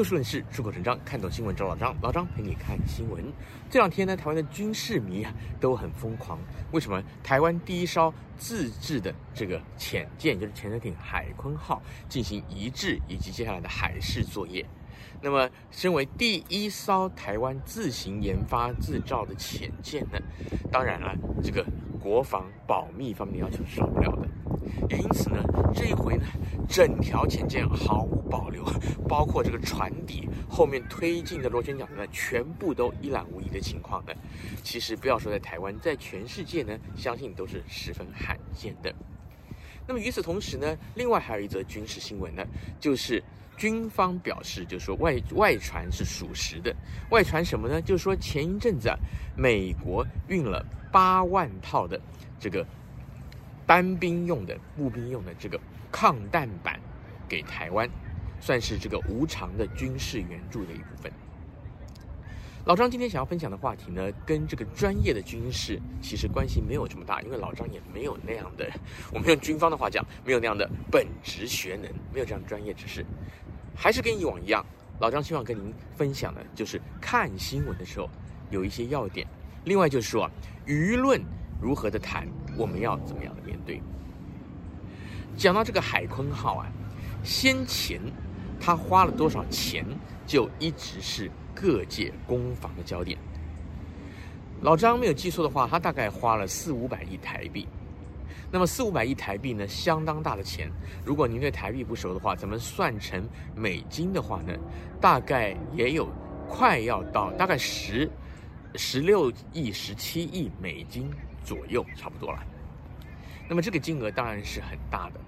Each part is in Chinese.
就事论事，出口成章，看懂新闻找老张，老张陪你看新闻。这两天呢，台湾的军事迷啊都很疯狂。为什么？台湾第一艘自制的这个潜舰，就是潜水艇海鲲号进行移置，以及接下来的海试作业。那么，身为第一艘台湾自行研发制造的潜舰呢，当然了，这个国防保密方面的要求少不了的。也因此呢，这一回呢，整条潜舰毫无保留，包括这个船底后面推进的螺旋桨呢，全部都一览无遗的情况呢，其实不要说在台湾，在全世界呢，相信都是十分罕见的。那么与此同时呢，另外还有一则军事新闻呢，就是军方表示，就是说外外传是属实的。外传什么呢？就是说前一阵子啊，美国运了八万套的这个。单兵用的、步兵用的这个抗弹板给台湾，算是这个无偿的军事援助的一部分。老张今天想要分享的话题呢，跟这个专业的军事其实关系没有这么大，因为老张也没有那样的，我们用军方的话讲，没有那样的本职学能，没有这样专业知识，还是跟以往一样。老张希望跟您分享的，就是看新闻的时候有一些要点。另外就是说啊，舆论。如何的谈？我们要怎么样的面对？讲到这个海鲲号啊，先前他花了多少钱，就一直是各界攻防的焦点。老张没有记错的话，他大概花了四五百亿台币。那么四五百亿台币呢，相当大的钱。如果您对台币不熟的话，咱们算成美金的话呢，大概也有快要到大概十十六亿、十七亿美金。左右差不多了，那么这个金额当然是很大的，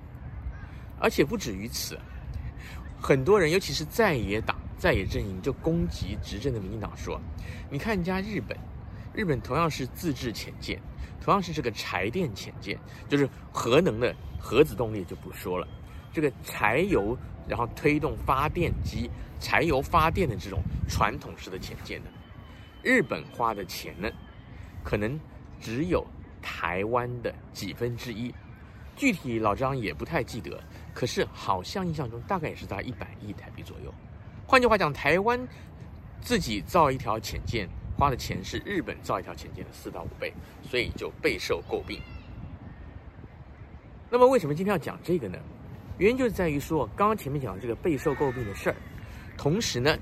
而且不止于此，很多人尤其是在野党、在野阵营就攻击执政的民进党说：“你看人家日本，日本同样是自制潜舰，同样是这个柴电潜舰，就是核能的核子动力就不说了，这个柴油然后推动发电机、柴油发电的这种传统式的潜舰呢，日本花的钱呢，可能。”只有台湾的几分之一，具体老张也不太记得，可是好像印象中大概也是在一百亿台币左右。换句话讲，台湾自己造一条潜舰花的钱是日本造一条潜舰的四到五倍，所以就备受诟病。那么为什么今天要讲这个呢？原因就是在于说，刚刚前面讲的这个备受诟病的事儿，同时呢，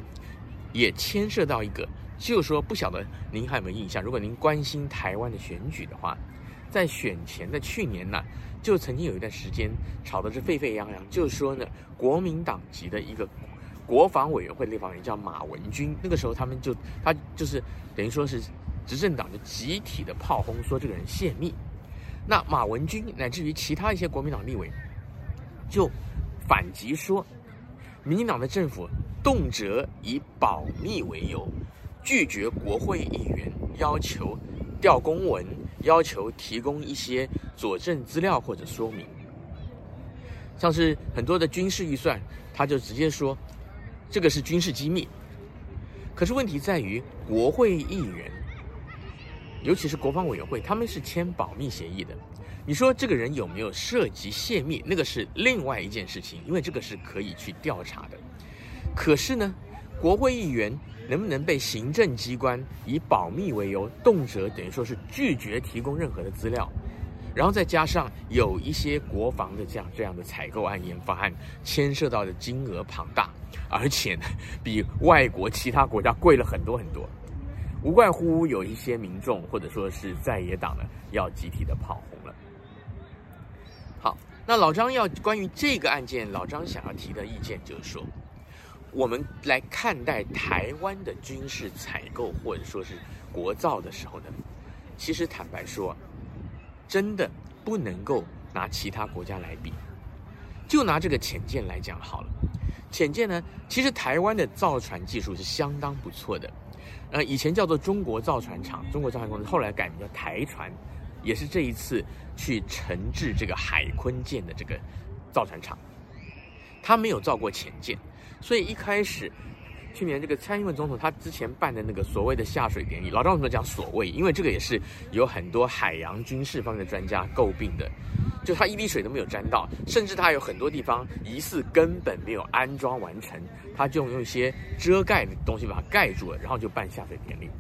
也牵涉到一个。就说，不晓得您还有没有印象？如果您关心台湾的选举的话，在选前的去年呢，就曾经有一段时间吵得是沸沸扬扬。就是说呢，国民党籍的一个国防委员会立法委员叫马文君，那个时候他们就他就是等于说是执政党就集体的炮轰，说这个人泄密。那马文君乃至于其他一些国民党立委就反击说，民进党的政府动辄以保密为由。拒绝国会议员要求调公文，要求提供一些佐证资料或者说明，像是很多的军事预算，他就直接说这个是军事机密。可是问题在于，国会议员，尤其是国防委员会，他们是签保密协议的。你说这个人有没有涉及泄密？那个是另外一件事情，因为这个是可以去调查的。可是呢，国会议员。能不能被行政机关以保密为由，动辄等于说是拒绝提供任何的资料，然后再加上有一些国防的这样这样的采购案研发案，牵涉到的金额庞大，而且呢，比外国其他国家贵了很多很多，无怪乎有一些民众或者说是在野党呢，要集体的炮轰了。好，那老张要关于这个案件，老张想要提的意见就是说。我们来看待台湾的军事采购或者说是国造的时候呢，其实坦白说，真的不能够拿其他国家来比。就拿这个潜舰来讲好了，潜舰呢，其实台湾的造船技术是相当不错的。呃，以前叫做中国造船厂、中国造船公司，后来改名叫台船，也是这一次去承制这个海鲲舰的这个造船厂。他没有造过潜舰。所以一开始，去年这个蔡英文总统他之前办的那个所谓的下水典礼，老张为什么讲所谓？因为这个也是有很多海洋军事方面的专家诟病的，就它一滴水都没有沾到，甚至它有很多地方疑似根本没有安装完成，它就用一些遮盖的东西把它盖住了，然后就办下水典礼。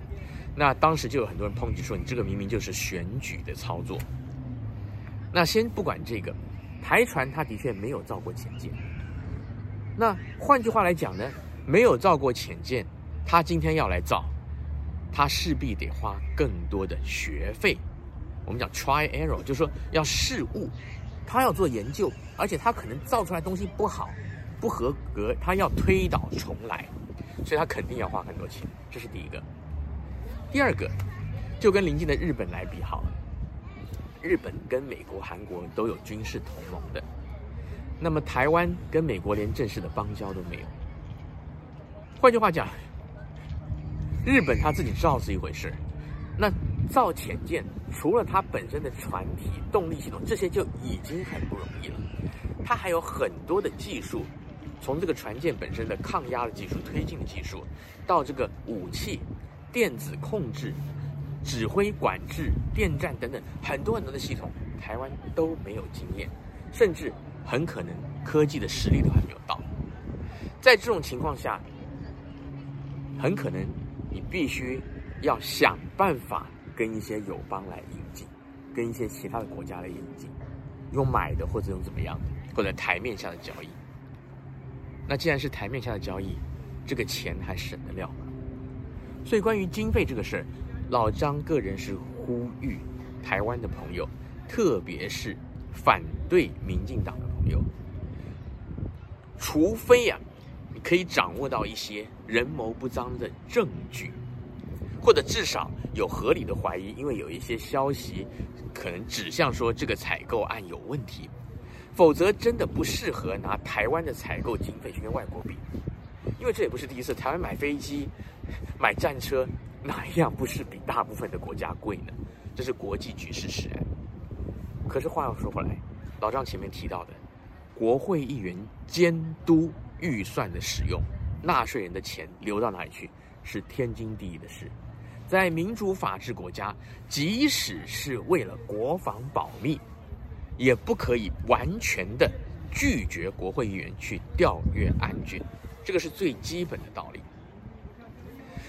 那当时就有很多人抨击说，你这个明明就是选举的操作。那先不管这个，台船它的确没有造过潜舰。那换句话来讲呢，没有造过潜舰，他今天要来造，他势必得花更多的学费。我们讲 try error，就是说要试误，他要做研究，而且他可能造出来东西不好、不合格，他要推倒重来，所以他肯定要花很多钱。这是第一个。第二个，就跟邻近的日本来比好了，日本跟美国、韩国都有军事同盟的。那么台湾跟美国连正式的邦交都没有。换句话讲，日本他自己知道是一回事，那造潜舰除了它本身的船体、动力系统这些就已经很不容易了，它还有很多的技术，从这个船舰本身的抗压的技术、推进的技术，到这个武器、电子控制、指挥管制、电站等等很多很多的系统，台湾都没有经验，甚至。很可能科技的实力都还没有到，在这种情况下，很可能你必须要想办法跟一些友邦来引进，跟一些其他的国家来引进，用买的或者用怎么样的，或者台面下的交易。那既然是台面下的交易，这个钱还省得了吗？所以关于经费这个事儿，老张个人是呼吁台湾的朋友，特别是反对民进党的。有，除非啊，你可以掌握到一些人谋不臧的证据，或者至少有合理的怀疑，因为有一些消息可能指向说这个采购案有问题，否则真的不适合拿台湾的采购经费去跟外国比，因为这也不是第一次，台湾买飞机、买战车，哪一样不是比大部分的国家贵呢？这是国际局势使然。可是话又说回来，老张前面提到的。国会议员监督预算的使用，纳税人的钱流到哪里去，是天经地义的事。在民主法治国家，即使是为了国防保密，也不可以完全的拒绝国会议员去调阅案卷，这个是最基本的道理。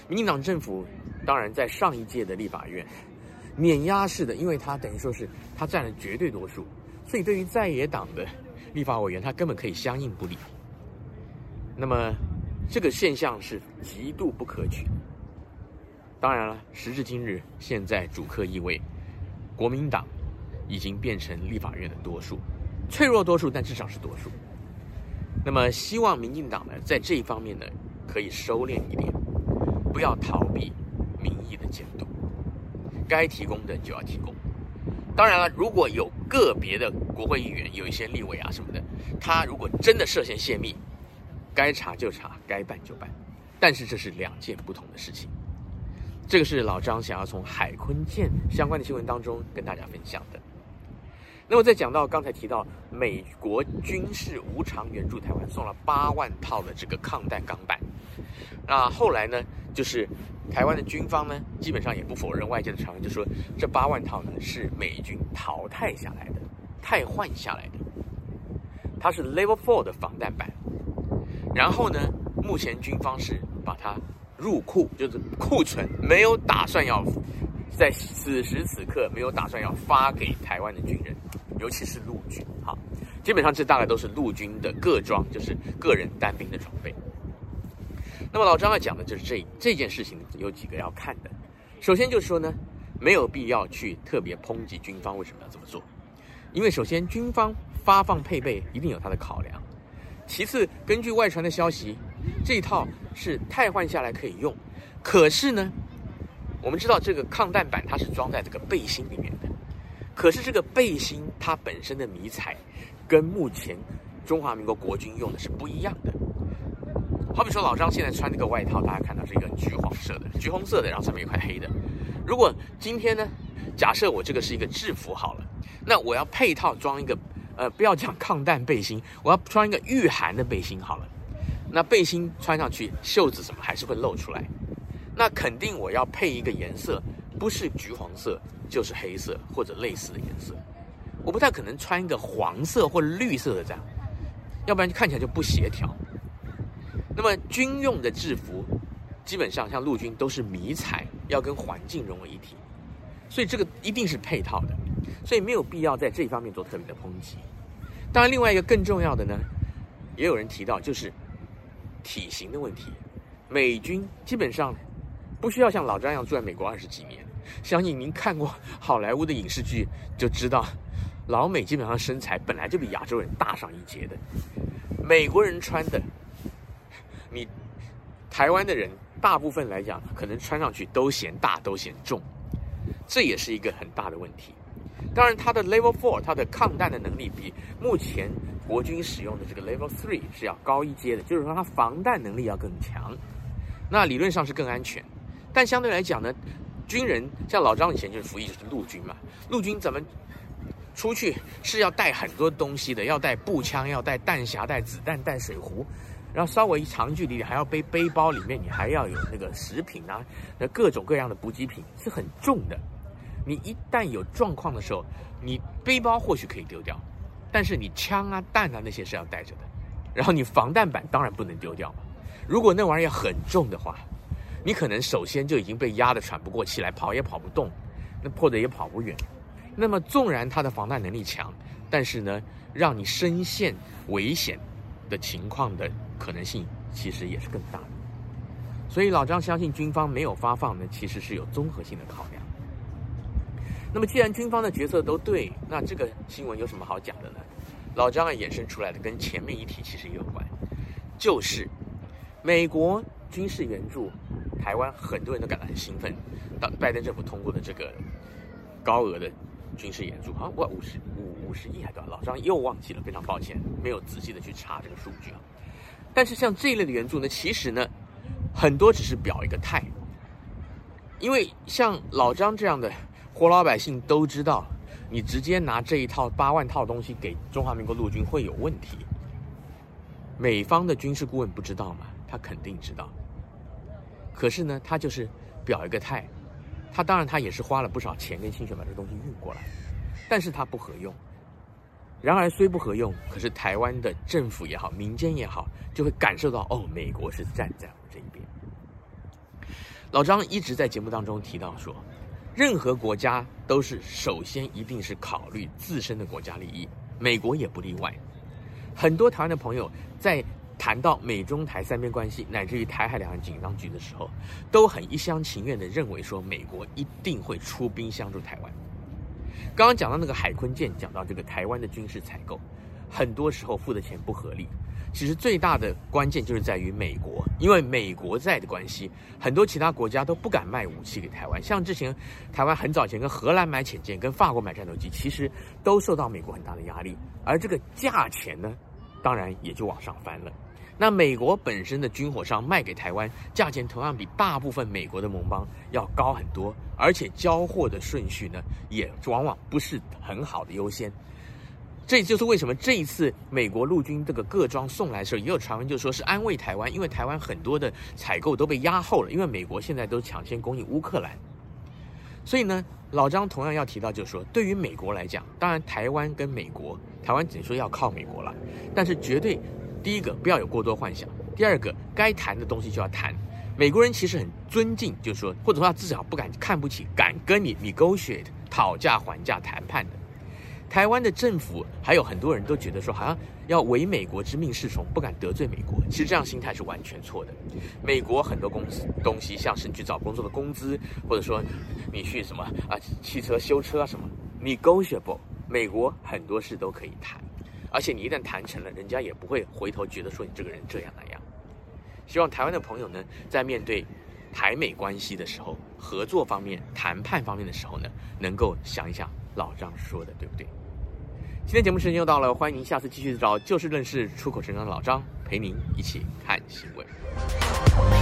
民进党政府当然在上一届的立法院碾压式的，因为他等于说是他占了绝对多数，所以对于在野党的。立法委员他根本可以相应不理，那么这个现象是极度不可取。当然了，时至今日，现在主客易位，国民党已经变成立法院的多数，脆弱多数，但至少是多数。那么希望民进党呢，在这一方面呢，可以收敛一点，不要逃避民意的监督，该提供的就要提供。当然了，如果有个别的国会议员有一些立委啊什么的，他如果真的涉嫌泄密，该查就查，该办就办。但是这是两件不同的事情。这个是老张想要从海坤舰相关的新闻当中跟大家分享的。那么再讲到刚才提到美国军事无偿援助台湾，送了八万套的这个抗弹钢板。那后来呢，就是。台湾的军方呢，基本上也不否认外界的传闻，就说这八万套呢是美军淘汰下来的、汰换下来的，它是 Level Four 的防弹板。然后呢，目前军方是把它入库，就是库存，没有打算要在此时此刻没有打算要发给台湾的军人，尤其是陆军。哈，基本上这大概都是陆军的个装，就是个人单兵的装备。那么老张要讲的就是这这件事情有几个要看的，首先就是说呢，没有必要去特别抨击军方为什么要这么做，因为首先军方发放配备一定有它的考量，其次根据外传的消息，这一套是汰换下来可以用，可是呢，我们知道这个抗弹板它是装在这个背心里面的，可是这个背心它本身的迷彩跟目前中华民国国军用的是不一样的。好比说，老张现在穿这个外套，大家看到是一个橘黄色的、橘红色的，然后上面有块黑的。如果今天呢，假设我这个是一个制服好了，那我要配套装一个，呃，不要讲抗弹背心，我要穿一个御寒的背心好了。那背心穿上去，袖子什么还是会露出来。那肯定我要配一个颜色，不是橘黄色就是黑色或者类似的颜色。我不太可能穿一个黄色或绿色的这样，要不然就看起来就不协调。那么军用的制服，基本上像陆军都是迷彩，要跟环境融为一体，所以这个一定是配套的，所以没有必要在这方面做特别的抨击。当然，另外一个更重要的呢，也有人提到就是体型的问题。美军基本上不需要像老张一样住在美国二十几年，相信您看过好莱坞的影视剧就知道，老美基本上身材本来就比亚洲人大上一截的，美国人穿的。你台湾的人大部分来讲，可能穿上去都嫌大，都嫌重，这也是一个很大的问题。当然，它的 Level Four，它的抗弹的能力比目前国军使用的这个 Level Three 是要高一阶的，就是说它防弹能力要更强。那理论上是更安全，但相对来讲呢，军人像老张以前就是服役就是陆军嘛，陆军怎么出去是要带很多东西的，要带步枪，要带弹匣，带子弹，带水壶。然后稍微长距离你还要背背包，里面你还要有那个食品啊，那各种各样的补给品是很重的。你一旦有状况的时候，你背包或许可以丢掉，但是你枪啊、弹啊那些是要带着的。然后你防弹板当然不能丢掉。如果那玩意儿很重的话，你可能首先就已经被压得喘不过气来，跑也跑不动，那破的也跑不远。那么纵然它的防弹能力强，但是呢，让你深陷危险的情况的。可能性其实也是更大的，所以老张相信军方没有发放呢，其实是有综合性的考量。那么既然军方的决策都对，那这个新闻有什么好讲的呢？老张啊衍生出来的跟前面一题其实也有关，就是美国军事援助台湾，很多人都感到很兴奋。当拜登政府通过的这个高额的军事援助，好像五十五五十亿还多少？老张又忘记了，非常抱歉，没有仔细的去查这个数据啊。但是像这一类的援助呢，其实呢，很多只是表一个态，因为像老张这样的活老百姓都知道，你直接拿这一套八万套东西给中华民国陆军会有问题。美方的军事顾问不知道吗？他肯定知道。可是呢，他就是表一个态，他当然他也是花了不少钱跟心血把这东西运过来，但是他不合用。然而虽不合用，可是台湾的政府也好，民间也好，就会感受到哦，美国是站在我这一边。老张一直在节目当中提到说，任何国家都是首先一定是考虑自身的国家利益，美国也不例外。很多台湾的朋友在谈到美中台三边关系，乃至于台海两岸紧张局的时候，都很一厢情愿地认为说，美国一定会出兵相助台湾。刚刚讲到那个海鲲舰，讲到这个台湾的军事采购，很多时候付的钱不合理。其实最大的关键就是在于美国，因为美国在的关系，很多其他国家都不敢卖武器给台湾。像之前台湾很早前跟荷兰买潜舰，跟法国买战斗机，其实都受到美国很大的压力，而这个价钱呢，当然也就往上翻了。那美国本身的军火商卖给台湾，价钱同样比大部分美国的盟邦要高很多，而且交货的顺序呢，也往往不是很好的优先。这就是为什么这一次美国陆军这个各装送来的时候，也有传闻就说是安慰台湾，因为台湾很多的采购都被压后了，因为美国现在都抢先供应乌克兰。所以呢，老张同样要提到，就是说，对于美国来讲，当然台湾跟美国，台湾只能说要靠美国了，但是绝对。第一个不要有过多幻想，第二个该谈的东西就要谈。美国人其实很尊敬，就是说，或者说他至少不敢看不起，敢跟你 negotiate 讨价还价谈判的。台湾的政府还有很多人都觉得说，好像要唯美国之命是从，不敢得罪美国。其实这样心态是完全错的。美国很多公司东西，像是你去找工作的工资，或者说你去什么啊汽车修车什么，negotiable，美国很多事都可以谈。而且你一旦谈成了，人家也不会回头觉得说你这个人这样那样。希望台湾的朋友呢，在面对台美关系的时候，合作方面、谈判方面的时候呢，能够想一想老张说的对不对？今天节目时间又到了，欢迎您下次继续找就事论事、出口成章的老张陪您一起看新闻。